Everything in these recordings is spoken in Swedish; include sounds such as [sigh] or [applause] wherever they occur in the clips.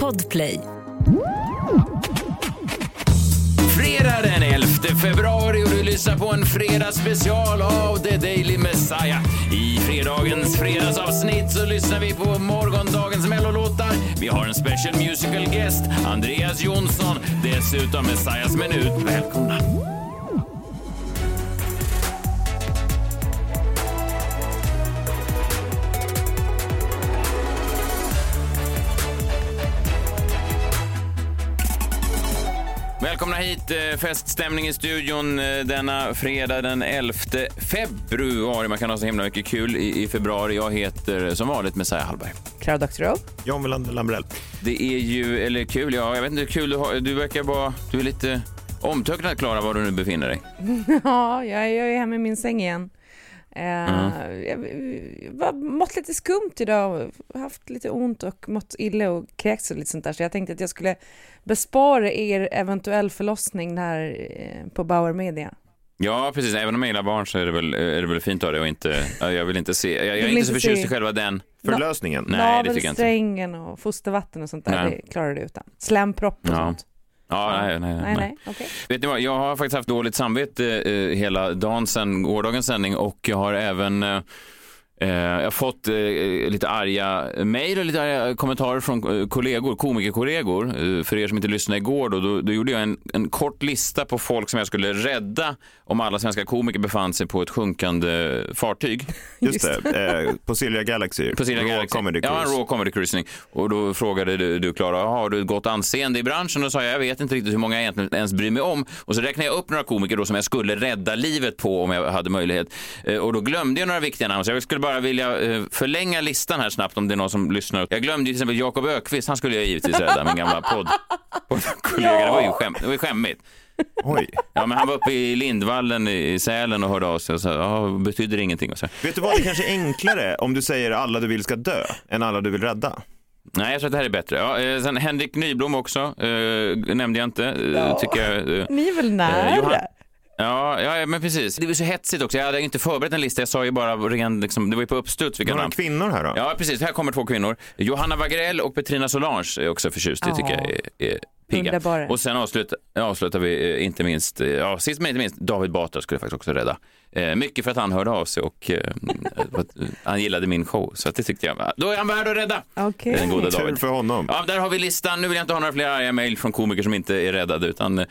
Podplay. Fredag den 11 februari och du lyssnar på en fredagsspecial av The Daily Messiah. I fredagens fredagsavsnitt så lyssnar vi på morgondagens mellolåtar. Vi har en special musical guest, Andreas Jonsson. Dessutom Messiahs minut. Välkomna! Välkomna hit. eh, Feststämning i studion eh, denna fredag den 11 februari. Man kan ha så himla mycket kul i, i februari. Jag heter eh, som vanligt Messiah Hallberg. Klara Doktorow. John Melander Lambrell. Det är ju, eller kul, ja, jag vet inte, kul du har. Du verkar vara, du är lite omtöcknad Klara var du nu befinner dig. [laughs] Ja, jag är, jag är hemma i min säng igen. Eh, Mm. Jag har mått lite skumt idag, haft lite ont och mått illa och kräkts och lite sånt där. Så jag tänkte att jag skulle bespara er eventuell förlossning här eh, på Bauer Media. Ja, precis. Även om jag gillar barn så är det väl, är det väl fint av dig och inte, ja, jag vill inte se, jag, jag är inte inte så förtjust se- i själva den. Förlösningen. Nej, det tycker jag inte. Navelsträngen och fostervatten och sånt där, Nej. det klarar du utan. Slempropp och Ja. sånt. Ja, nej, nej, Nej, nej, okej. Vet ni vad, jag har faktiskt haft dåligt samvete eh, hela dagen sedan gårdagens sändning och jag har även eh, jag har fått eh, lite arga mejl och lite arga kommentarer från eh, kollegor, komikerkollegor. Eh, för er som inte lyssnade igår då, då, då gjorde jag en, en kort lista på folk som jag skulle rädda om alla svenska komiker befann sig på ett sjunkande fartyg. [laughs] Just det, [laughs] eh, på Silja Galaxy. På Silja Raw Galaxy. Comedy Ja, Cruise. raw comedy cruising. Och då frågade du, du Klara, har du ett gott anseende i branschen? Och då sa jag, jag vet inte riktigt hur många jag egentligen ens bryr mig om. Och så räknade jag upp några komiker då som jag skulle rädda livet på om jag hade möjlighet. Eh, Och då glömde jag några viktiga namn. Så jag skulle bara vilja eh, förlänga listan här snabbt om det är någon som lyssnar. Jag glömde ju till exempel Jakob Ökvist, han skulle jag givetvis rädda, min gamla podd. [laughs] poddkollega. Det var ju skäm, det var ju skämmigt. Oj. Ja, men han var uppe i Lindvallen i Sälen och hörde av sig och sa, ja, betyder ingenting. Och så. Vet du vad, det kanske är enklare om du säger alla du vill ska dö än alla du vill rädda. Nej, jag tror att det här är bättre. Ja, eh, sen Henrik Nyblom också, eh, nämnde jag inte. Eh, Ja. Tycker jag, eh, Ni är väl nära? Johan- ja, ja, men precis. Det var så hetsigt också. Jag hade inte förberett en lista. Jag sa ju bara ren, liksom, det var ju på uppstuds vilka Några namn. kvinnor här då? Ja, precis. Här kommer två kvinnor. Johanna Wagrell och Petrina Solange är också förtjust. Det tycker Ja. jag är, är pigga. Underbara. Och sen avslutar, avslutar vi eh, inte minst, eh, ja, sist men inte minst, David Batra skulle jag faktiskt också rädda. Eh, mycket för att han hörde av sig och eh, [laughs] han gillade min show. Så att det tyckte jag, då är han värd att rädda. Okej. Den goda Tur David. för honom. Ja, där har vi listan. Nu vill jag inte ha några fler arga mejl från komiker som inte är räddade. Utan, eh,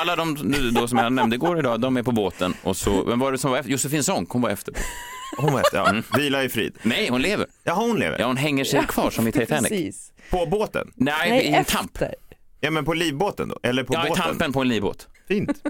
alla de nu då som jag nämnde igår idag, de är på båten. Och så, vem var det som var efter? Josefin Sonck, hon var efter. Hon var ett, ja. Mm. Vila i frid. Nej, hon lever. Jaha, hon lever. Ja, hon hänger sig kvar som i Titanic. Precis. På båten? Nej, Nej, i en tamp. Ja, men på livbåten då? Eller på Ja, i båten? tampen på en livbåt. Fint.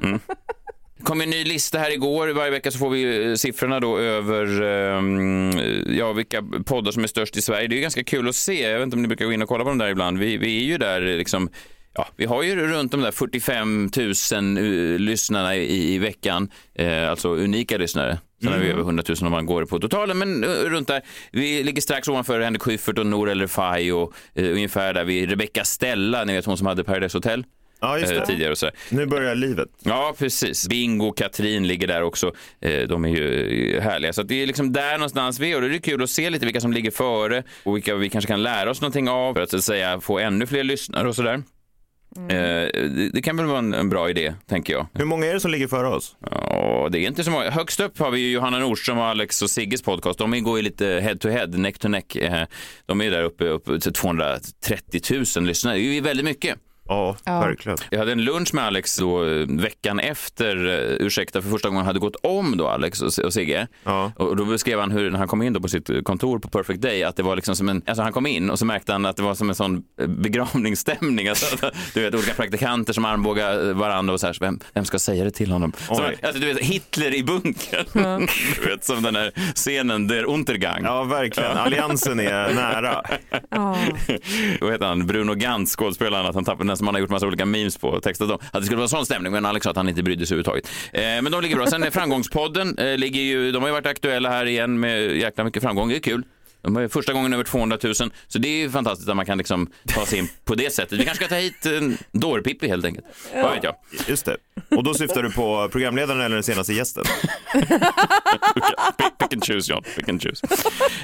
Det kom en ny lista här igår. Varje vecka så får vi eh, siffrorna då över ehm, ja, vilka poddar som är störst i Sverige. Det är ganska kul att se. Jag vet inte om ni brukar gå in och kolla på dem där ibland. Vi, vi är ju där eh, liksom Ja, vi har ju runt de där 45 000 uh, lyssnarna i, i veckan, eh, alltså unika lyssnare. Sen har vi över 100 000 om man går på totalen, men uh, runt där. Vi ligger strax ovanför Henrik Schyffert och Nour El Refai och uh, ungefär där vi, Rebecca Stella, ni vet hon som hade Paradise Hotel Ja, just eh, det. tidigare och så. Nu börjar livet. Ja, precis. Bingo och Katrin ligger där också. Eh, De är ju eh, härliga. Så det är liksom där någonstans vi är. Och det är kul att se lite vilka som ligger före och vilka vi kanske kan lära oss någonting av för att, att säga, få ännu fler lyssnare och sådär. Eh, Det, det kan väl vara en, en bra idé, tänker jag. Hur många är det som ligger före oss? Ja, det är inte så många. Högst upp har vi ju Johanna Nordström och Alex och Sigges podcast. De går ju lite head to head, neck to neck. Eh, De är där uppe, uppe till 230 000 lyssnare. Det är ju väldigt mycket. Ja, Ja. verkligen. Jag hade en lunch med Alex då, eh, veckan efter, eh, ursäkta, för första gången hade gått om då Alex och, och Sigge. Ja. Och då beskrev han hur, när han kom in då på sitt kontor på Perfect Day, att det var liksom som en, alltså han kom in och så märkte han att det var som en sån eh, begravningsstämning. [laughs] Alltså, att, du vet, olika praktikanter som armbågar varandra och så här, så vem, vem ska säga det till honom? Så, Oj. alltså, du vet, Hitler i bunkern. [laughs] du vet, som den här scenen, Der Untergang. Ja, verkligen. Alliansen är nära. Ja. [laughs] Vad heter han? Bruno Gantz, skådespelaren, att han tappade den som han har gjort massa olika memes på och textat om. Att det skulle vara sån stämning, men Alex sa att han inte brydde sig överhuvudtaget. Eh, men de ligger bra. Sen är Framgångspodden, eh, ligger ju, de har ju varit aktuella här igen med jäkla mycket framgång. Det är kul. De har första gången över 200 000, så det är ju fantastiskt att man kan liksom ta sig in på det sättet. Vi kanske ska ta hit en dårpippi helt enkelt. Vad vet jag. Just det. Och då syftar du på programledaren eller den senaste gästen? Pick, [laughs] pick and choose John, pick and choose.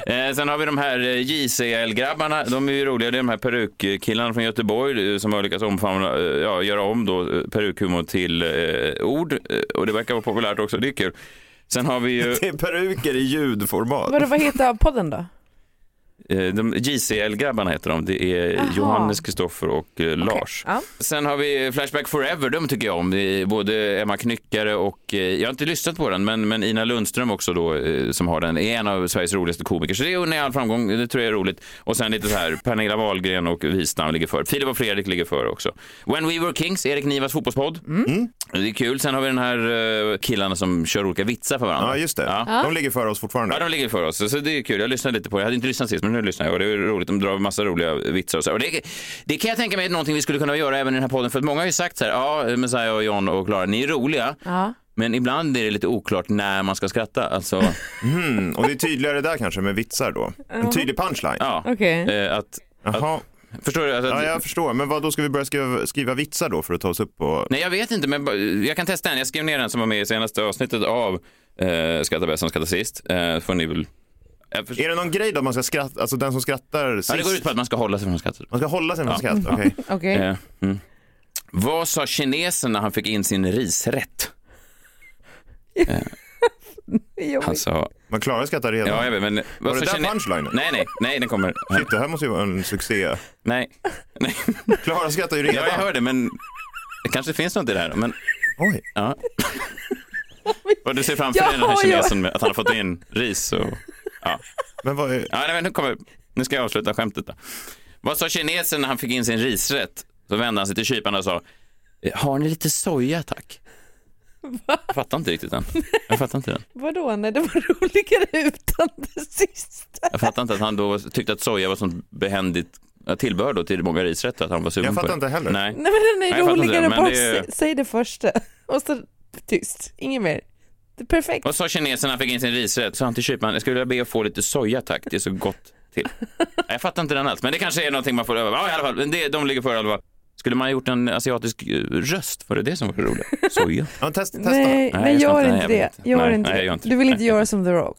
Eh, sen har vi de här eh, JCL-grabbarna, de är ju roliga. Det är de här perukkillarna från Göteborg eh, som har lyckats omfamna, eh, ja, göra om då perukhumor till eh, ord och det verkar vara populärt också, det är kul. Sen har vi ju [laughs] Det är peruker i ljudformat. Vadå, vad heter podden då? Eh, de JCL-grabbarna heter de. Det är Jaha. Johannes, Kristoffer och eh, Lars. Ja. Sen har vi Flashback Forever, de tycker jag om. Både Emma Knyckare och, eh, jag har inte lyssnat på den, men, men Ina Lundström också då, eh, som har den, är en av Sveriges roligaste komiker. Så det är all framgång, det tror jag är roligt. Och sen lite så här, Pernilla Wahlgren och Wistam ligger för. Filip och Fredrik ligger för också. When We Were Kings, Erik Nivas fotbollspodd. Mm. Det är kul. Sen har vi den här eh, killarna som kör olika vitsar för varandra. Ja, just det. Ja. De ligger för oss fortfarande. Ja, de ligger för oss. Så det är kul. Jag lyssnade lite på det. Jag hade inte lyssnat sist, men nu lyssnar jag. Och det är roligt. De drar massa roliga vitsar och så. Och det, det kan jag tänka mig är någonting vi skulle kunna göra även i den här podden. För att många har ju sagt så här, ja, Messiah och John och Klara, ni är roliga. Ja. Men ibland är det lite oklart när man ska skratta. Alltså, [laughs] Mm, och det är tydligare där kanske med vitsar då. En tydlig punchline. ja. Okej. Eh, att, Jaha, förstår du? Alltså, ja, jag förstår. Men vad då ska vi börja skriva, skriva vitsar då för att ta oss upp på... Nej, jag vet inte, men jag kan testa en. Jag skrev ner den som var med i senaste avsnittet av eh, Skratta bäst som skrattar sist. Eh, får ni väl... Är det någon grej då man ska skratta, alltså den som skrattar sist? Ja, det går ut på att man ska hålla sig från skrattet. Man ska hålla sig från Ja. skratt, okej. [laughs] Okej. Eh, mm. Vad sa kinesen när han fick in sin risrätt? Jobbigt. [laughs] [laughs] Han sa... Man klarar skrattar redan. Ja, jag vet, men... Var det där punchlinen? Nej, nej, nej, den kommer... Shit, det här måste ju vara en succé. Nej, nej. [laughs] Klara skrattar ju redan. Ja, jag hör det, men det kanske finns något i det här. Men, Oj. ja. [laughs] Och du ser framför dig den här kinesen med att han har fått in ris och... Ja, Men vad är... ja nej, men nu, kommer... nu ska jag avsluta skämtet då. Vad sa kinesen när han fick in sin risrätt? Så vände han sig till kyparna och sa, har ni lite soja tack? Jag fattar inte riktigt den. Jag fattar inte den. Vadå? Nej, det var roligare utan det sista. Jag fattar inte att han då tyckte att soja var sånt behändigt tillbehör då till många risrätter, att han var sugen Jag på fattar det. inte heller. Nej. Nej, men den är jag fattar roligare. Bara det säg det första och så tyst. Inget mer. Det är perfekt. Vad sa kinesen när han fick in sin risrätt? Sa han till kyparen, jag skulle vilja be att få lite soja tack, det är så gott till. [laughs] Jag fattar inte den alls, men det kanske är någonting man får öva. Ja, i alla fall, det, de ligger före i alla fall. Skulle man ha gjort en asiatisk eh, röst? Var det det som var det roliga? Soja? [laughs] Ja, testa, testa. Nej, Nej, jag gör inte- jag det. inte. Gör Nej, inte nej, jag det. gör inte Du vill inte Nej. göra som The Rock.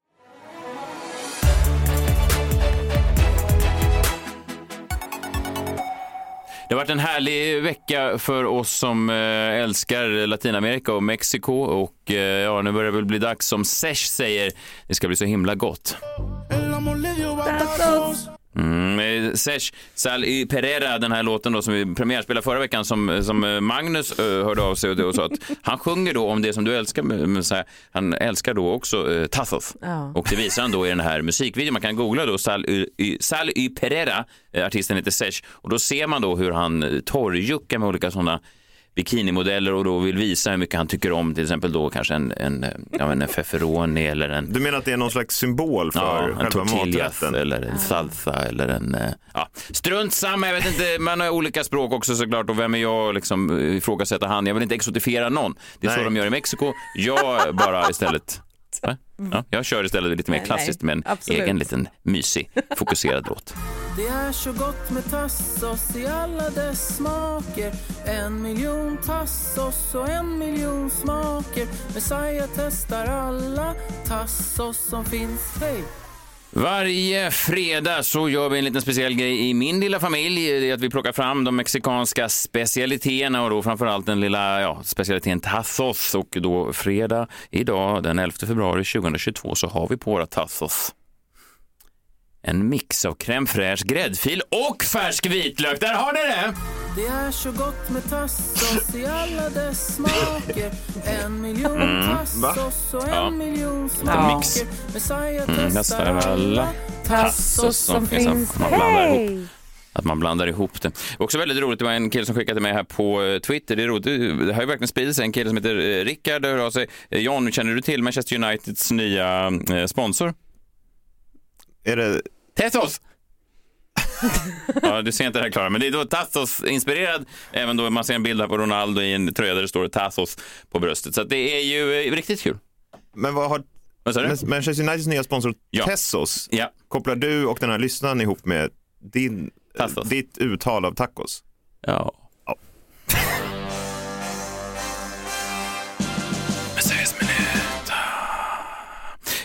Det har varit en härlig vecka för oss som eh, älskar Latinamerika och Mexiko och eh, ja, nu börjar det väl bli dags som Sesh säger, det ska bli så himla gott. Mm, eh, Sesh Sal Pereira, den här låten då som vi premiärspelade förra veckan som, som eh, Magnus eh, hörde av sig och, och sa att [laughs] han sjunger då om det som du älskar, men, så här, han älskar då också eh, tazos. Ja. Och det visar han då i den här musikvideon. Man kan googla då Sal y, y, Sal y Pereira, artisten heter Sesh, och då ser man då hur han torrjuckar med olika sådana bikinimodeller och då vill visa hur mycket han tycker om till exempel då kanske en, en, ja, men en feferoni eller en Du menar att det är någon slags symbol för Ja, en själva tortillas maträtten? eller en salsa eller en... eh, Ja. Strunt samma, jag vet inte, man har olika språk också såklart och vem är jag liksom eh, ifrågasätta han? Jag vill inte exotifiera någon. Det är så Nej. de gör i Mexiko. Jag bara istället... [laughs] Ja, jag kör istället lite mer klassiskt med en egen liten mysig fokuserad låt. Det är så gott med tassos i alla dess smaker En miljon tassos och en miljon smaker Messiah testar alla tassos som finns, hej! Varje fredag så gör vi en liten speciell grej i min lilla familj. Det är att vi plockar fram de mexikanska specialiteterna och då framförallt den lilla ja, specialiteten tassos. Och då fredag idag den 11 februari 2022 så har vi på våra tassos. En mix av crème fraîche, gräddfil och färsk vitlök. Där har ni det! Det är så gott med tassos i alla dess smaker En miljon Mm. tassos och en Ja. miljon Ja. mix. smaker Messiah Mm, testar alla. Tassos som finns. Man blandar ihop. Hej! Att man blandar ihop det. Också väldigt roligt, det var en kille som skickade till mig här på eh, Twitter. Det är roligt, det har ju verkligen spridit sig. En kille som heter eh, Rickard hör av sig. Eh, John, känner du till Manchester Uniteds nya sponsor? Är det... Tessos! [laughs] ja, du ser inte det här Klara, men det är då Tassos-inspirerad. Även då man ser en bild här på Ronaldo i en tröja där det står Tassos på bröstet. Så att det är ju eh, riktigt kul. Men vad har Vad sa du? Men- Manchester Uniteds nya sponsor Ja. Tessos, Ja, kopplar du och den här lyssnaren ihop med din, Tassos. ditt uttal av tacos? ja.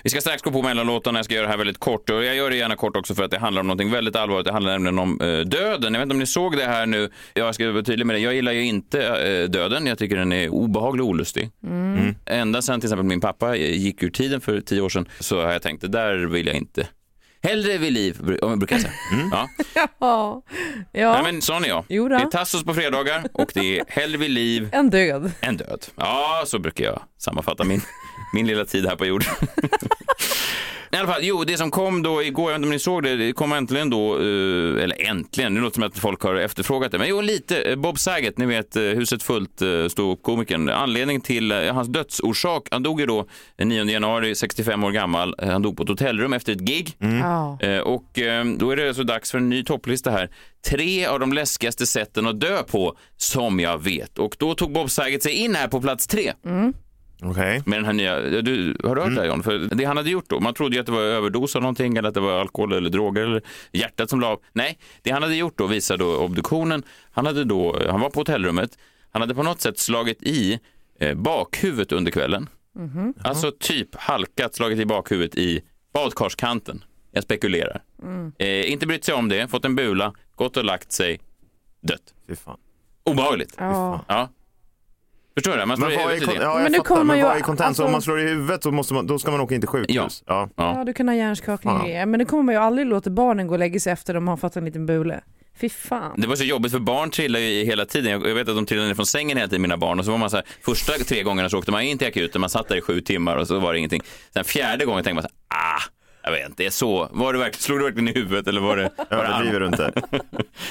Vi ska strax gå på mellanlåtarna. Jag ska göra det här väldigt kort. Och jag gör det gärna kort också för att det handlar om något väldigt allvarligt. Det handlar nämligen om eh, döden. Jag vet inte om ni såg det här nu. Jag ska vara tydlig med det. Jag gillar ju inte eh, döden. Jag tycker den är obehaglig och olustig. Mm. Ända sedan till exempel min pappa eh, gick ur tiden för tio år sedan så har jag tänkt det där vill jag inte. Hellre vid liv, bru- brukar jag säga. Ja. [laughs] Ja. ja. Nej, men sån är jag. Jo. Det är Tassos på fredagar och det är hellre vid liv En död. än död. Ja, så brukar jag sammanfatta min, min lilla tid här på jorden. [laughs] I alla fall, jo, det som kom då igår, jag vet inte om ni såg det, det kom äntligen då, eh, eller äntligen, nu låter det som att folk har efterfrågat det, men jo, lite. eh, Bob Saget, ni vet, eh, huset fullt, ståuppkomikern. Anledning till eh, hans dödsorsak, han dog ju då den 9 januari, 65 år gammal. Han dog på ett hotellrum efter ett gig. Ja. Eh, Och eh, då är det så dags för en ny topplista här. Tre av de läskigaste sätten att dö på som jag vet. Och då tog Bob Saget sig in här på plats tre Okej. med den här nya. Du, har du hört det här John? För det han hade gjort då, man trodde ju att det var överdos av någonting eller att det var alkohol eller droger eller hjärtat som la av. Nej, det han hade gjort då visar då obduktionen. Han hade då, han var på hotellrummet. Han hade på något sätt slagit i eh, bakhuvudet under kvällen. Alltså typ halkat, slagit i bakhuvudet i badkarskanten. Jag spekulerar. Eh, inte brytt sig om det, fått en bula, gått och lagt sig, dött. Fy fan. Obehagligt. Ja. Förstår du? Man slår Men i huvudet i det. ja, Men jag nu fattar, kommer men vad är kontentan? alltså- Om man slår i huvudet så måste man, då ska man åka in till sjukhus? Ja. Ja. ja, du kan ha hjärnskakning och grejer. Men det kommer man ju aldrig låta barnen gå och lägga sig efter de har fått en liten bule. Fy fan. Det var så jobbigt för barn trillar ju hela tiden. Jag jag vet att de trillade ner från sängen hela tiden, mina barn. Och så var man så här, första tre gångerna så åkte man in till akuten, man satt där i sju timmar och så var det ingenting. Sen fjärde gången tänkte man så här, ah, jag vet inte, det är så. Var det verkligen, slog du verkligen i huvudet eller var det? [laughs] Överdriver du inte? [laughs]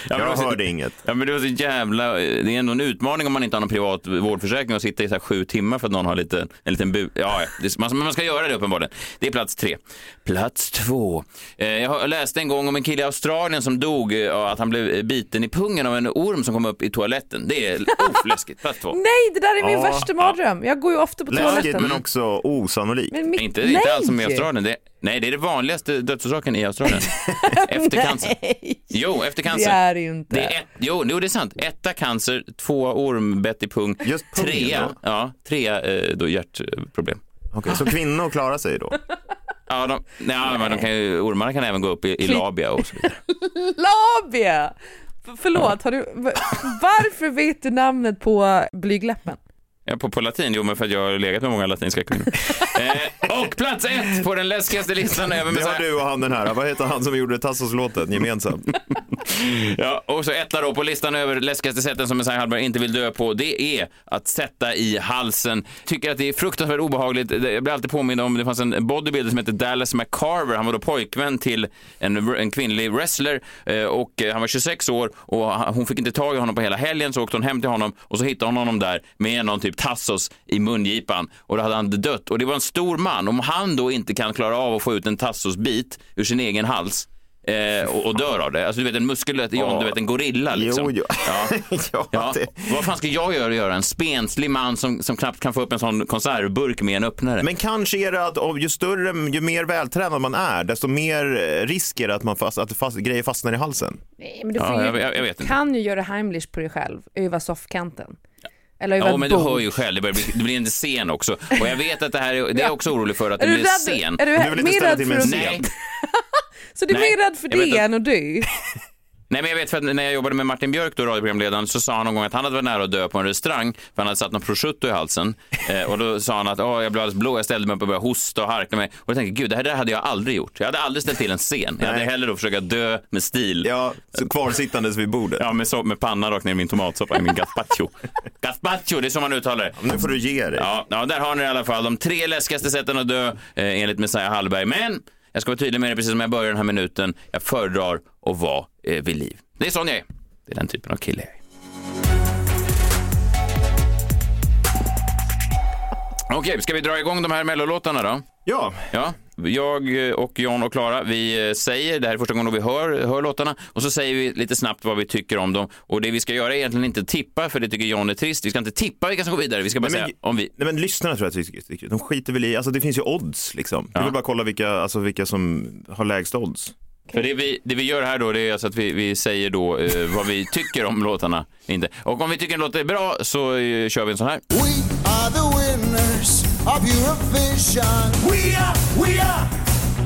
Ja, Jag så- hörde inget. Ja men det var så jävla, det är ändå en utmaning om man inte har någon privat vårdförsäkring och sitta i så här sju timmar för att någon har lite, en liten bu. Ja, ja, det, man, man ska göra det uppenbarligen. Det är plats tre. Plats två. Eh, jag läste en gång om en kille i Australien som dog, eh, av att han blev biten i pungen av en orm som kom upp i toaletten. Det är oh, läskigt. Plats två. Nej, det där är min Ja, värsta mardröm. Jag går ju ofta på Läskigt toaletten. men också osannolikt. Men mitt- Inte, nej. inte alls som i Australien. Det, nej, det är det vanligaste dödsorsaken i Australien. [laughs] efter cancer. Nej, Jo, efter det cancer. är det ju inte. Det är ett, jo, jo, det är sant. Etta cancer, tvåa ormbett i pung, Just pungen trea, då? ja, trea eh, då hjärtproblem. Okej, så kvinnor klarar sig då? [laughs] Ja, de, nej, men de kan ju, ormarna kan även gå upp i, i labia och så vidare. [laughs] Labia! Förlåt, har du, varför vet du namnet på blygläppen? Ja, på, på latin, jo men för att jag har legat med många latinska kvinnor. [laughs] eh, och plats ett på den läskigaste listan över Det med så har du och han den här, vad heter han som gjorde Tassos-låten gemensamt? [laughs] Ja, och så etta då på listan över läskigaste sätten som Messiah Hallberg inte vill dö på, det är att sätta i halsen. Tycker att det är fruktansvärt obehagligt. Det- Jag blir alltid påmind om, det fanns en bodybuilder som hette Dallas McCarver, han var då pojkvän till en, en kvinnlig wrestler eh, och eh, han var 26 år och hon fick inte tag i honom på hela helgen så åkte hon hem till honom och så hittade hon honom där med någon typ tassos i mungipan och då hade han dött och det var en stor man. Om han då inte kan klara av att få ut en tassosbit ur sin egen hals eh, och, och dör av det. Alltså du vet en muskulös, John, du vet en gorilla liksom. Jo, jo. Ja. ja, [laughs] Ja, det... vad fan ska jag göra? göra? En spenslig man som, som knappt kan få upp en sån konservburk med en öppnare. Men kanske är det att ju större, ju mer vältränad man är, desto mer eh, risk är det att, man fast, att fast, grejer fastnar i halsen. Nej, men du Ja, får ju, jag- jag- vet inte. kan ju göra Heimlich på dig själv, öva soffkanten. Eller Ja, men du hör ju själv, det, börjar bli, det blir en scen också. Och jag vet att det här, är- det är också orolig för, att det du blir rädd? scen. Är du, Du vill inte ställa rädd till för med en scen? Nej, [laughs] Så du är Nej, mer rädd för det än att dö? [laughs] Nej, men jag vet för att när jag jobbade med Martin Björk, då, radioprogramledaren, så sa han någon gång att han hade varit nära att dö på en restaurang för han hade satt någon prosciutto i halsen. [laughs] Eh, och då sa han att Åh, jag blev alldeles blå, jag ställde mig upp och började hosta och harkla mig. Och jag tänkte, gud, det här där hade jag aldrig gjort. Jag hade aldrig ställt till en scen. Jag hade Nej. hellre då försöka dö med stil. Ja, så kvarsittandes vid bordet. Ja, med, so- med panna rakt ner i min tomatsoppa, i min gazpacho. [laughs] gazpacho, det är så man uttalar det. Nu får du ge dig. Ja, ja, där har ni i alla fall de tre läskigaste sätten att dö eh, enligt Messiah Hallberg. Men jag ska vara tydlig med det precis som jag börjar den här minuten. Jag föredrar att vara eh, vid liv. Det är sån jag är. Det är den typen av kille jag är. Okej, ska vi dra igång de här mellolåtarna då? Ja, Ja, jag och John och Klara, vi eh, säger, det här är första gången vi hör, hör låtarna, och så säger vi lite snabbt vad vi tycker om dem. Och det vi ska göra är egentligen inte tippa, för det tycker John är trist. Vi ska inte tippa vilka som går vidare, vi ska bara Nej, men- säga om vi... Nej, men lyssnarna tror jag tycker, tycker de skiter väl i, alltså det finns ju odds liksom. Du Ja. vill bara kolla vilka, alltså, vilka som har lägst odds. För det vi, det vi gör här då, det är alltså att vi, vi säger då eh, vad vi tycker om låtarna. Inte. Och om vi tycker en låt är bra så eh, kör vi en sån här. We are the winners of Eurovision. We are, we are,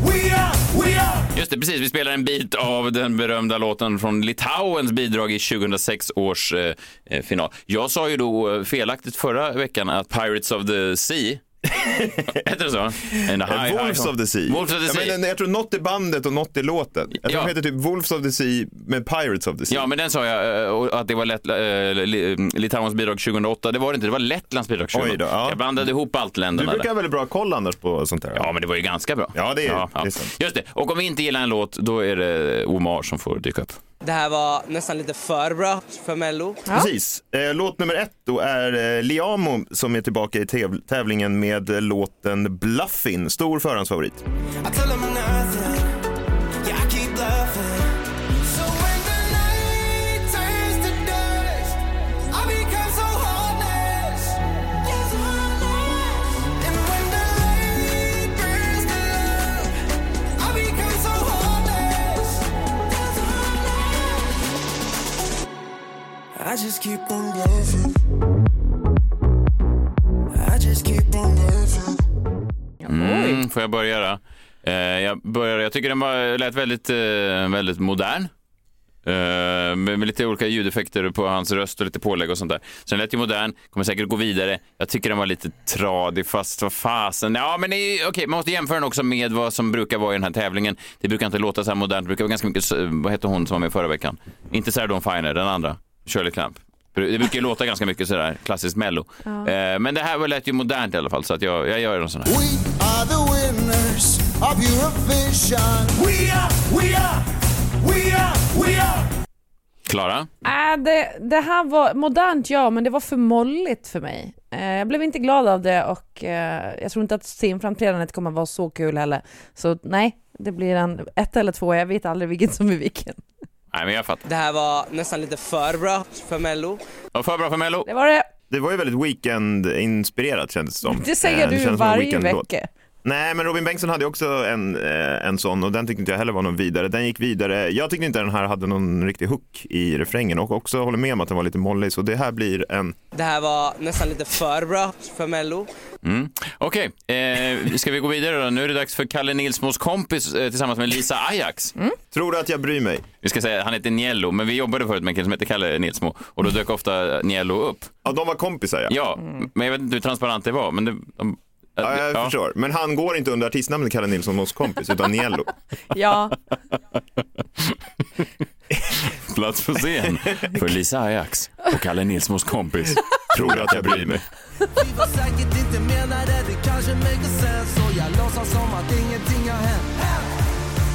we are, we are. Just det, precis. Vi spelar en bit av den berömda låten från Litauens bidrag i 2006 års eh, eh, final. Jag sa ju då eh, felaktigt förra veckan att Pirates of the Sea Heter det så? And the high, Wolves high- of the Sea. Wolves of the Ja, Sea. men, jag tror något i bandet och något i låten. Jag tror Ja. de heter typ Wolves of the Sea med Pirates of the Sea. Ja, men den sa jag eh, att det var Lett, äh, Litauens bidrag 2008. Det var det inte, det var Lettlands bidrag 2008. Oj då, ja. Jag blandade ihop allt du länderna. brukar där. ha väldigt bra koll Anders på sånt där. Ja, men det var ju ganska bra. Ja, det är- ja, det är sant. Just det. Och om vi inte gillar en låt, då är det Omar som får dyka upp. Det här var nästan lite för bra för Mello. Precis. Eh, låt nummer ett då är eh, Liamo som är tillbaka i täv- tävlingen med låten Bluffin. Stor förhandsfavorit. I I just keep on bluffing. I just keep on bluffing. Mm, får jag börja då? Eh, jag, börjar, jag tycker den var, lät väldigt, eh, väldigt modern. Eh, med, med lite olika ljudeffekter på hans röst och lite pålägg och sånt där. Så den lät ju modern, kommer säkert gå vidare. Jag tycker den var lite tradig, fast vad fasen. Ja, men det är- okej, man måste jämföra den också med vad som brukar vara i den här tävlingen. Det brukar inte låta så här modernt, det brukar vara ganska mycket, vad hette hon som var med förra veckan? Inte Sarah Dawn Finer, den andra, Shirley Clamp. Det brukar ju låta ganska mycket sådär klassiskt mello. Eh, men det här var lät ju modernt i alla fall, så att jag, jag gör en sån här. We are the winners of Eurovision. We are, we are, we are, we are. Klara? Äh, det, det här var modernt, ja, men det var för molligt för mig. Eh, jag blev inte glad av det och eh, jag tror inte att scenframträdandet kommer att vara så kul heller. Så nej, det blir en ett eller två, jag vet aldrig vilken som är vilken. Nej, men jag fattar. Det här var nästan lite för bra för Mello. Och för bra för Mello. Det var det. Det var ju väldigt weekend-inspirerat kändes det som. Det säger Eh, du kändes som en varje weekendlåt. vecka. Nej, men Robin Bengtsson hade också en, eh, en sån och den tyckte inte jag heller var någon vidare. Den gick vidare. Jag tyckte inte den här hade någon riktig hook i refrängen och också håller med om att den var lite mollig. Så det här blir en... Det här var nästan lite för bra för Mello. Mm. Okej, eh, ska vi gå vidare då? Nu är det dags för Kalle Nilsmos kompis eh, tillsammans med Lisa Ajax. Tror du att jag bryr mig? Vi ska säga, han heter Niello, men vi jobbade förut med en kille som heter Kalle Nilsmo och då dök ofta Niello upp. Ja, de var kompisar ja. Ja, men jag vet inte hur transparent det var. Men det, de, Ja, jag förstår. Men han går inte under artistnamnet Kalle Nilsson hos kompis, utan [laughs] Niello. Ja, [laughs] Plats på scen för Lisa Ajax och Kalle Nilsmos kompis. Tror du att jag bryr mig? Vi var säkert inte menade, det kanske makes sense Och jag låtsas som att ingenting har hänt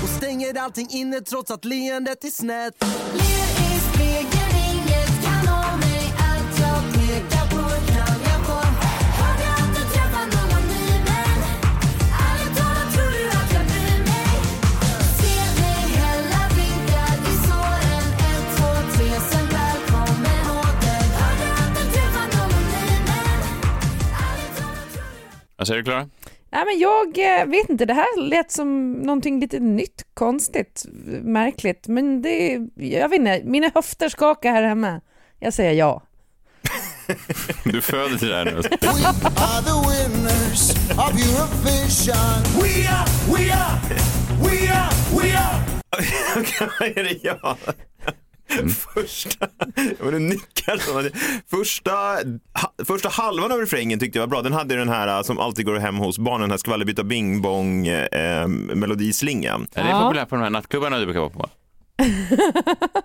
Och stänger allting inne trots att leendet är snett Ler i spegeln, inget kan nå mig Allt jag pekar Vad säger du Klara? Nej, men jag eh, vet inte, det här lät som någonting lite nytt, konstigt, märkligt. Men det, jag vet inte, mina höfter skakar här hemma. Jag säger ja. [laughs] Du föder till det här nu. We are the winners of Eurovision We are, we are, we are, we are [laughs] Vad är det jag? [laughs] första, jag var nickar första, ha, första halvan av refrängen tyckte jag var bra. Den hade den här äh, som alltid går hem hos barnen, den här skvallerbytta bing bong eh, melodislingan. Är det populärt på de här nattklubbarna du brukar vara på? [laughs]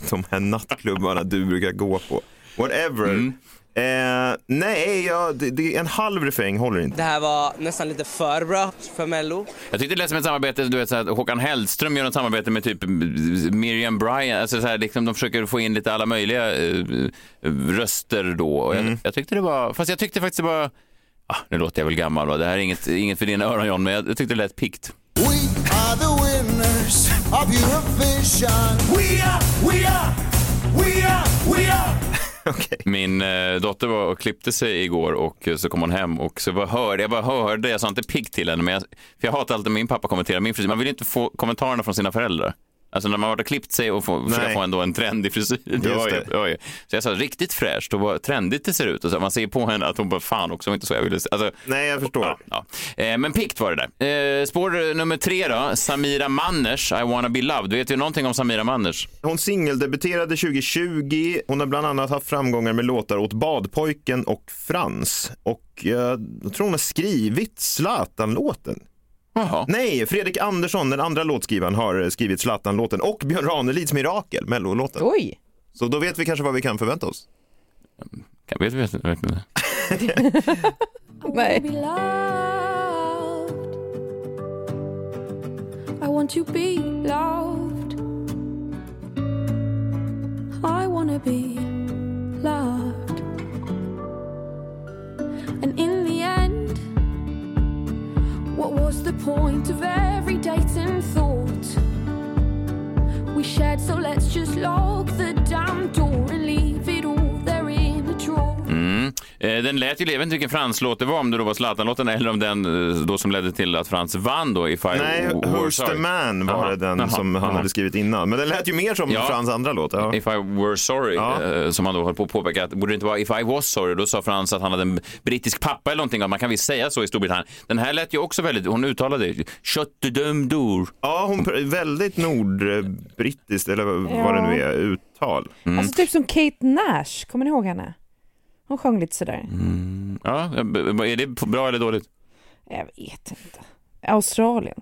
[laughs] De här nattklubbarna du brukar gå på. Whatever. Eh, nej, ja, det, det, en halv refräng håller inte. Det här var nästan lite för bra för Mello. Jag tyckte det lät som ett samarbete, du vet så här, Håkan Hellström gör ett samarbete med typ Miriam Bryant, alltså så här, liksom, de försöker få in lite alla möjliga eh, röster då. Och jag, jag tyckte det var, fast jag tyckte faktiskt det var, ah, nu låter jag väl gammal va, det här är inget, inget för dina öron John, men jag, jag tyckte det lät pikt. We are the winners of Eurovision. We are, we are, we are, [laughs] Okay. Min eh, dotter var och klippte sig igår och så kom hon hem och så bara hörde, jag bara hörde, jag sa inte pigg till henne, men jag, för jag hatar alltid när min pappa kommenterar min frisyr. Man vill inte få kommentarerna från sina föräldrar. Alltså när man har varit och klippt sig och Nej. få ändå en trendig frisyr. [laughs] Var ju. Så jag sa riktigt fräscht och vad trendigt det ser ut. Och så, man ser på henne att hon bara fan också inte så jag ville se. Alltså, Nej, jag förstår. Ja, ja. Eh, men pikt var det där. Eh, spår nummer tre då, Samira Manners, I wanna be loved. Vet du någonting om Samira Manners? Hon singeldebuterade 2020. Hon har bland annat haft framgångar med låtar åt Badpojken och Frans. Och eh, jag tror hon har skrivit Zlatan-låten. Nej, Fredrik Andersson, den andra låtskrivaren, har skrivit Zlatan-låten och Björn Ranelids Mirakel, Mello-låten. Oj! Så då vet vi kanske vad vi kan förvänta oss. Jag vet, vet, vet, vet. [laughs] Nej. be loved. I want to be loved. I wanna be loved. Point of every date and thought? We shared, so let's just lock the damn door and leave it all there in a drawer. Mm. Eh, den lät ju, jag vet inte vilken Frans-låt det var, om det då var Zlatan-låten eller om den eh, då som ledde till att Frans vann då, If I Nej, Who's the man var Jaha, det den jaha, som han jaha. hade skrivit innan. Men den lät ju mer som Ja. Frans andra låt. Ja. If I were sorry, Ja. eh, som han då höll på att påpeka, att borde det inte vara If I was sorry, då sa Frans att han hade en brittisk pappa eller någonting, och man kan visst säga så i Storbritannien. Den här lät ju också väldigt, hon uttalade Köttedöm dor. Ja, hon väldigt nordbrittiskt, eller vad Ja. det nu är, uttal. Mm. Alltså typ som Kate Nash, kommer ni ihåg henne? Hon sjöng lite sådär. Ja, är det bra eller dåligt? Jag vet inte. Australien.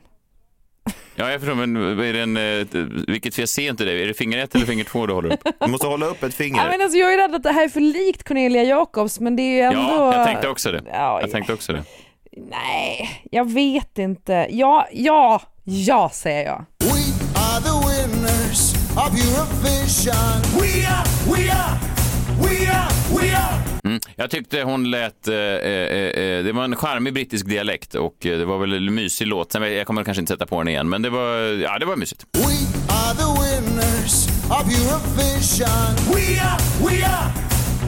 Ja, jag förstår, men är det en, eh, vilket, jag ser inte det, är det finger ett eller finger två du håller upp? [laughs] Du måste hålla upp ett finger. Ja, men alltså, jag är rädd att det här är för likt Cornelia Jacobs, men det är ju ändå... Ja, jag tänkte också det. Ja, Jag tänkte också det. Nej, jag vet inte. Ja, ja, ja säger jag. We are the winners of Eurovision. We are, we are, we are, we are. Mm. Jag tyckte hon lät, eh, eh, eh, det var en charmig brittisk dialekt och eh, det var väl en mysig låt. Sen, jag kommer kanske inte sätta på den igen, men det var, ja, det var mysigt. We are the winners of Eurovision. We are, we are,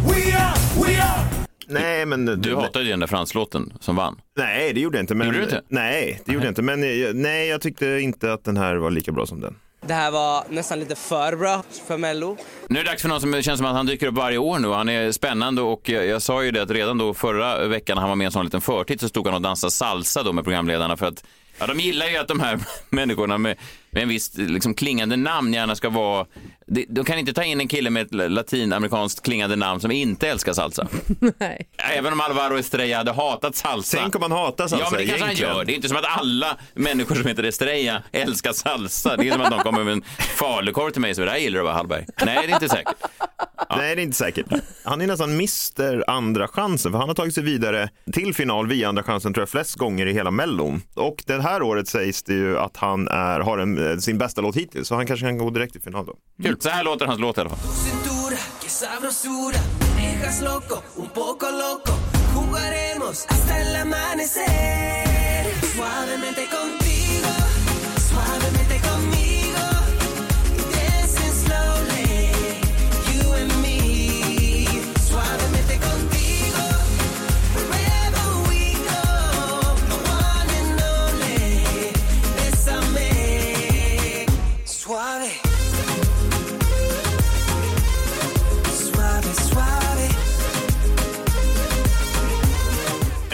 we are, we are. Nej, men... Du hatade ju den där Frans-låten som vann. Nej, det gjorde jag inte. Men... Gjorde du inte? Nej, det gjorde jag inte. Men eh, nej, jag tyckte inte att den här var lika bra som den. Det här var nästan lite för bra för Mello. Nu är det dags för någon som känns som att han dyker upp varje år nu. Han är spännande och jag, jag sa ju det att redan då förra veckan när han var med i en sån liten förtid så stod han och dansade salsa då med programledarna för att Ja, de gillar ju att de här [laughs] människorna med, med en viss liksom, klingande namn gärna ska vara... De, de kan inte ta in en kille med ett latinamerikanskt klingande namn som inte älskar salsa. [laughs] Nej. Även om Alvaro Estrella hade hatat salsa. Tänk om han hatar salsa Ja, men det kanske han egentligen. gör. Det är inte som att alla människor som heter Estrella älskar salsa. Det är som att de kommer med en falukorv till mig och säger, det här gillar du va Hallberg? Nej, det är inte säkert. Nej, det är inte säkert. Han är nästan mister andra chansen för han har tagit sig vidare till final via andra chansen tror jag flest gånger i hela Mellon. Och det här året sägs det ju att han är, har en, eh, sin bästa låt hittills så han kanske kan gå direkt till final då. Kul. Så här låter hans låt i alla fall. Jugaremos hasta el amanecer. Suavemente contigo,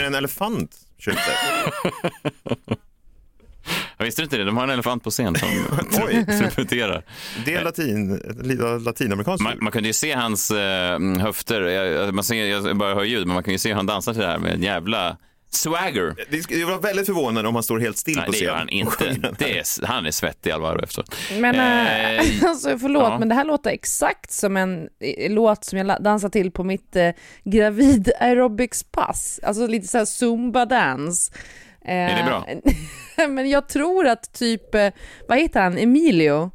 Det en elefant? Köpte? [laughs] Jag visste inte det, de har en elefant på scen som [laughs] Oj. trumpetterar. Det är latin, lite latinamerikanskt. Man, man kunde ju se hans eh, höfter, jag, man ser, jag bara hör ljud, men man kan ju se hur han dansar till det här med en jävla swagger. Det skulle vara väldigt förvånande om han står helt still Nej, på det scen. gör han inte. [laughs] Det är, han är svettig Alvaro efteråt. Men Eh, äh, [laughs] alltså, förlåt, ja. men det här låter exakt som en eh, låt som jag dansar till på mitt eh, gravid aerobics-pass. Alltså lite så här zumba-dans. Eh, Är det bra? [laughs] men jag tror att typ, eh, vad heter han, Emilio?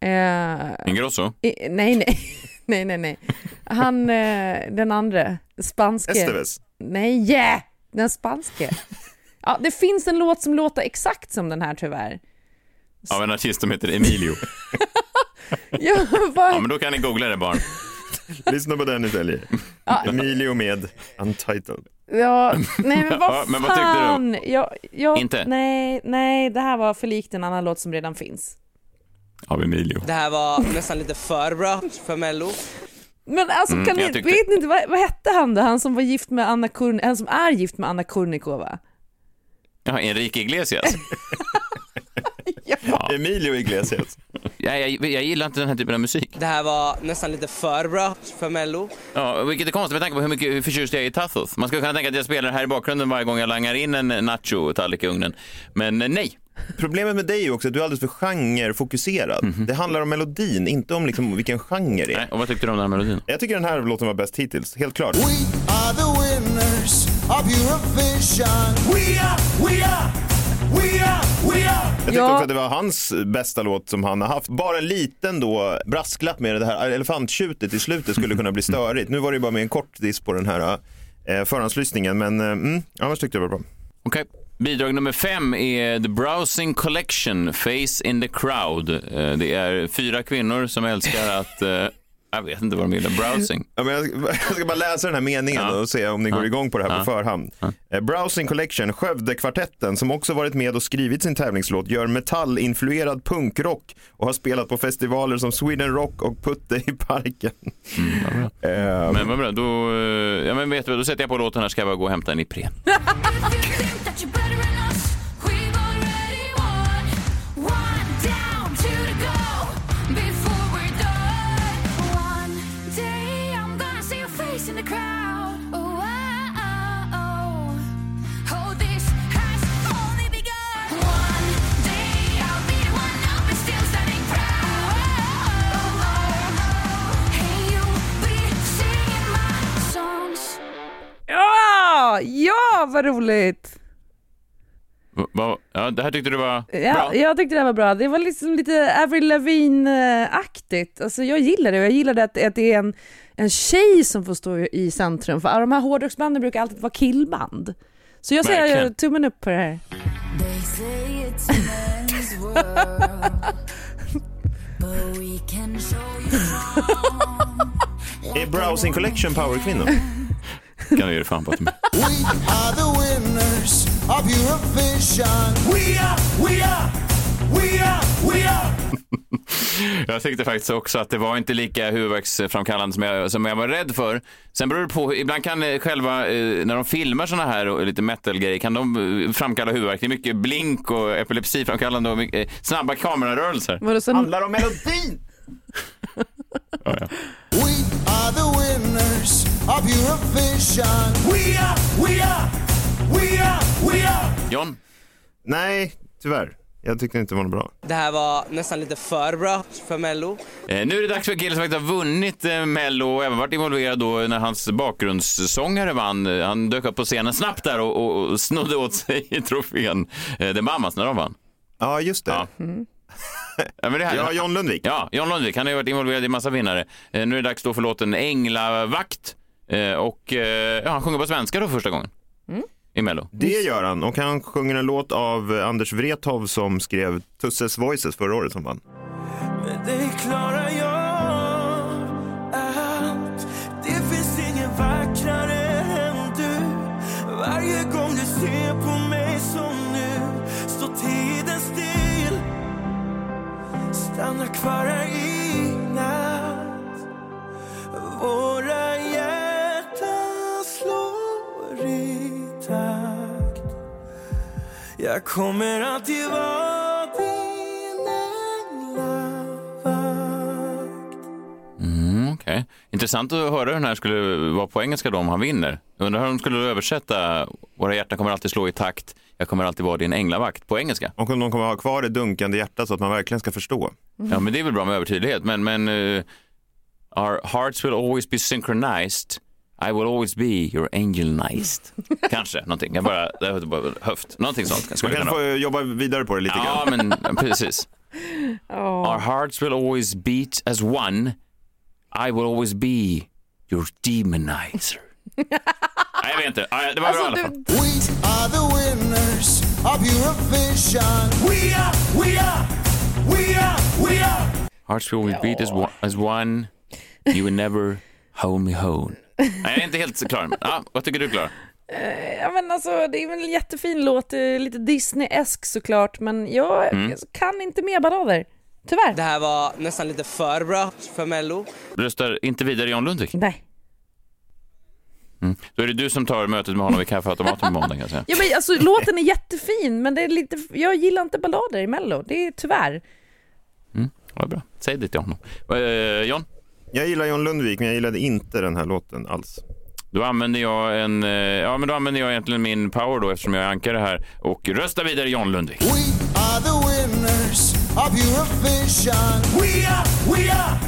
Eh, Ingrosso? nej, nej, nej, nej, nej. Han, eh, den andra, spanske. Esteves. Nej, yeah! Den spanske. Ja, det finns en låt som låter exakt som den här tyvärr. Av en artist som heter Emilio. [laughs] Ja, vad Ja, men då kan ni googla det barn. Lyssna på den istället. Emilio med Untitled. Ja, nej men [laughs] vad Ja, men vad tyckte du? fan. Jag, jag, Inte? Nej, nej, det här var för likt en annan låt som redan finns. Av Emilio. Det här var nästan lite för bra för Mello. Men alltså, Mm, kan jag ni, tyckte- vet ni inte, vad, vad hette han då? Han som var gift med Anna Kurn, han som är gift med Anna Kurnikova? Ja, Enrique Iglesias. [laughs] Emilio Iglesias. Ja, jag, jag gillar inte den här typen av musik. Det här var nästan lite för bra för Mello. Ja, vilket är konstigt med tanke på hur mycket hur förtjust jag är i Tathos. Man skulle kunna tänka att jag spelar här i bakgrunden varje gång jag langar in en nacho-tallrik i ugnen. Men eh, nej. Problemet med dig är också att du är alldeles för genrefokuserad. Det handlar om melodin, inte om liksom vilken genre det är. nej. Och vad tyckte du om den här melodin? Jag tycker den här låten var bäst hittills, helt klart. We are the winners of Eurovision. We are, we are, we are, we are. Jag tyckte Ja. också att det var hans bästa låt som han har haft. Bara en liten då brasklapp med det här elefanttjutet i slutet skulle kunna bli [laughs] störigt. Nu var det ju bara med en kort diss på den här eh, förhandslyssningen, men eh, mm, annars tyckte jag det var bra. Okej. Bidrag nummer fem är The Browsing Collection, Face in the Crowd. Eh, det är fyra kvinnor som älskar att, eh, jag vet inte vad de gillar, browsing. Ja, men jag, ska, [laughs] jag ska bara läsa den här meningen Ja. och se om ni går igång på det här på förhand. Eh, Browsing Collection, Skövdekvartetten, som också varit med och skrivit sin tävlingslåt, gör metallinfluerad punkrock och har spelat på festivaler som Sweden Rock och Putte i parken. [laughs] Eh, Men vad bra, då, eh, ja, men vet du, vad, då sätter jag på låten här ska jag bara gå och hämta en Ipren. [laughs] ja vad roligt! Va- va- Ja, det här tyckte du var Ja, bra? jag tyckte det här var bra. Det var liksom lite Avril Lavigne-aktigt. Alltså jag gillar det jag gillade att, att det är en, en tjej som får stå i centrum. För de här hårdrocksbanden brukar alltid vara killband. Så jag säger Verkligen. tummen upp på det här. They say it's a man's world, but we can show you [laughs] wrong. är Browsing Collection powerkvinnor? Kan du ge dig fan på att. We are the winners of Eurovision. We are, we are, we are, we are. [laughs] Jag tyckte faktiskt också att det var inte lika huvudvärksframkallande som jag, som jag var rädd för. Sen beror det på, ibland kan eh, själva, eh, när de filmar såna här och lite metal-grejer, kan de eh, framkalla huvudvärk. Det är mycket blink och epilepsiframkallande och mycket, snabba kamerarörelser. Vadå, sen, Handlar om melodin! [laughs] Ja, ja. We are the winners of Eurovision. We are, we are, we are, we are. John? Nej, tyvärr. Jag tyckte inte det var bra. Det här var nästan lite för bra för Mello. Eh, nu är det dags för en kille som faktiskt har vunnit eh, Mello och även varit involverad då när hans bakgrundssångare vann. Eh, Han dök upp på scenen snabbt där och, och, och snodde åt sig [laughs] trofén. Eh, The Mamas när de vann. Ja, just det. Ja. Ja, men det här, Ja, John Lundvik. Ja, John Lundvik. Han har ju varit involverad i massa vinnare. Eh, nu är det dags då för låten Änglavakt. Eh, och eh, ja, han sjunger på svenska då första gången. I Mello. Det gör han och han sjunger en låt av eh, Anders Wrethov som skrev Tusses Voices förra året som vann. Med dig klarar jag Jag kommer alltid vara din änglavakt Mm, Okej. Intressant att höra hur den här skulle vara på engelska då om han vinner. Undrar hur de skulle översätta Våra hjärtan kommer alltid slå i takt, jag kommer alltid vara din änglavakt på engelska. Och om de kommer ha kvar det dunkande hjärtat så att man verkligen ska förstå. Ja, men det är väl bra med övertydlighet. Men, men eh, our hearts will always be synchronized. I will always be your angelized. [laughs] Kanske, någonting. Jag bara, det är bara höft. Någonting sånt. Man kan kunna få jobba vidare på det lite Ja, grann. men precis. [laughs] Our hearts will always beat as one. I will always be your demonizer. [laughs] Nej, jag vet inte. Ja, Det var bra i alla fall. We are the winners of Eurovision. We are, we are, we are, we are. Hearts will always beat as one, as one. You will never hold me home. Nej, jag är inte helt klar. Ja, vad tycker du, Klara? Ja men alltså det är en jättefin låt, eh, lite Disney-esk såklart, men jag Mm. kan inte mer ballader. Tyvärr. Det här var nästan lite för bra för Mello. Röstar inte vidare John Lundvik? Nej. Mm. Då är det du som tar mötet med honom vid kaffeautomaten på måndag kan jag säga. Ja men alltså låten är jättefin, men det är lite, jag gillar inte ballader i mello, det är tyvärr. Vad bra. Säg det till honom. Eh, John? Jag gillar John Lundvik, men jag gillade inte den här låten alls. Då använder jag en, eh, ja men då använder jag egentligen min power då eftersom jag är ankare här och rösta vidare John Lundvik. We are the winners of Eurovision. We are, we are,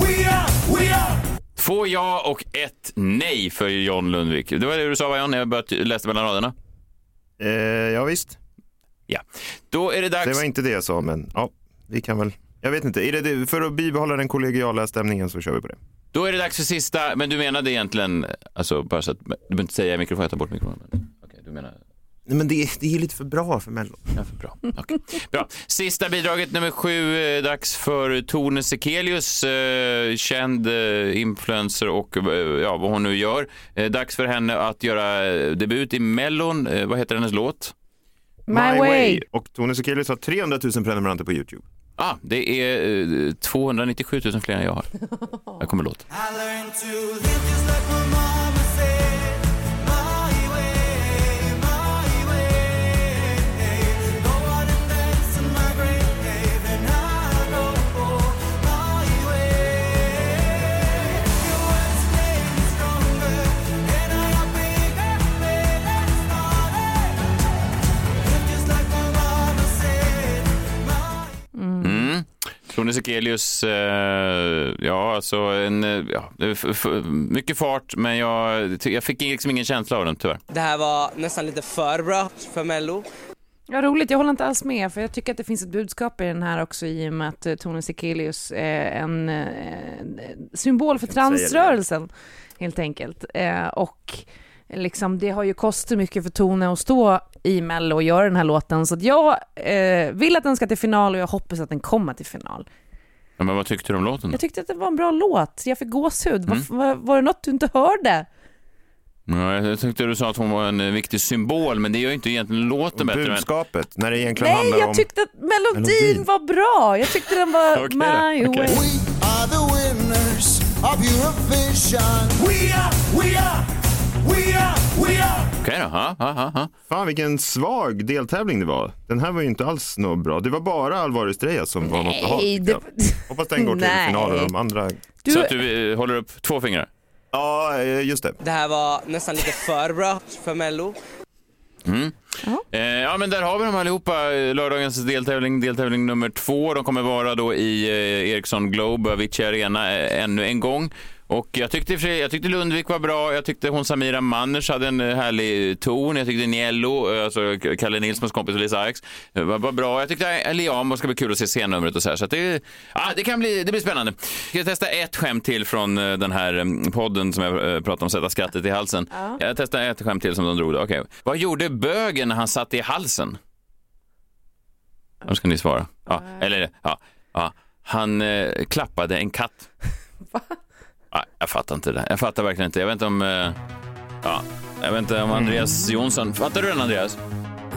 we are, we are. Två ja och ett nej för John Lundvik. Det var det du sa va John, när jag började läste mellan raderna? Eh, ja visst. Ja. Då är det dags. Det var inte det jag sa, men ja, vi kan väl. Jag vet inte, är det för att bibehålla den kollegiala stämningen så kör vi på det. Då är det dags för sista, men du menade egentligen, alltså bara så att, du behöver inte säga i mikrofonen, jag tar bort mikrofonen. Men, okej, du menar Nej, men det, är- det är lite för bra för Mello. Ja, för bra. Okej. Bra. Sista bidraget nummer sju, eh, dags för Tone Sekelius, eh, känd eh, influencer och eh, ja, vad hon nu gör. Eh, dags för henne att göra eh, debut i Mellon. Eh, vad heter hennes låt? My way. Och Tone Sekelius har 300 000 prenumeranter på YouTube. Ah, det är eh, 297 000 fler än jag har. Här kommer låten. Tone Sekelius, eh, ja alltså en, eh, ja, mycket fart men jag, jag fick liksom ingen känsla av den tyvärr. Det här var nästan lite för bra för Mello. Ja, roligt, jag håller inte alls med, för jag tycker att det finns ett budskap i den här också i och med att eh, Tone Sekelius är en eh, symbol för transrörelsen, helt enkelt. Eh, och liksom, det har ju kostat mycket för Tone att stå i Mello och göra den här låten, så att jag eh, vill att den ska till final och jag hoppas att den kommer till final. Ja, men vad tyckte du om låten? då? Jag tyckte att det var en bra låt, jag fick gåshud. Mm. Var, var, var det något du inte hörde? Ja, jag tyckte du sa att hon var en eh, viktig symbol, men det gör ju inte egentligen låten bättre. Men... Budskapet, när det egentligen Nej, handlar jag om... tyckte att melodin, Melodin. var bra. Jag tyckte den var [laughs] då, my okej. way. We are the winners of Eurovision. We are, we are, Okej då, ja, ja, ja. Fan vilken svag deltävling det var. Den här var ju inte alls något bra. Det var bara Alvaro Estrella som var något att ha. Nej, det- Hoppas den går till [laughs] Nej. final och de andra... Du- Så att du eh, håller upp två fingrar? Ja, eh, just det. Det här var nästan lite för bra för Mello. Mm. Eh, ja, men där har vi dem allihopa. Eh, Lördagens deltävling, deltävling nummer två. De kommer vara då i eh, Ericsson Globe, Avicii Arena, eh, ännu en gång. Och jag tyckte, jag tyckte Lundvik var bra, jag tyckte hon Samira Manners hade en eh, härlig ton, jag tyckte Niello, eh, alltså Kalle Nilssons kompis och Lisa Ajax, eh, var, var bra. Jag tyckte Liam ska bli kul att se scennumret och så här. Så det, ja, det kan bli, det blir spännande. Ska jag testa ett skämt till från eh, den här eh, podden som jag eh, pratade om, Sätta skrattet i halsen. Jag testar ett skämt till som de drog. Okej. Vad gjorde bögen när han satt i halsen? Då ska ni svara. Ja, eller ja, ja. Han eh, klappade en katt. [laughs] Nej, jag fattar inte det. Jag fattar verkligen inte. Jag vet inte om... Eh, ja, jag vet inte om Andreas mm. Jonsson... Fattar du den, Andreas?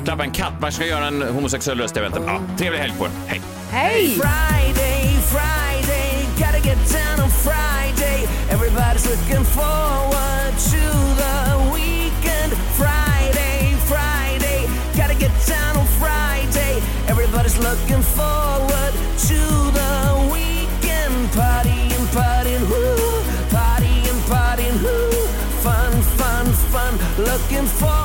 Klappa en katt. Man ska göra en homosexuell röst. Jag vet inte. Ja, trevlig helg på er. Hej! Hej! Friday, Friday, gotta get down on Friday Everybody's looking forward to the weekend Friday, Friday, gotta get down on Friday Everybody's looking forward looking for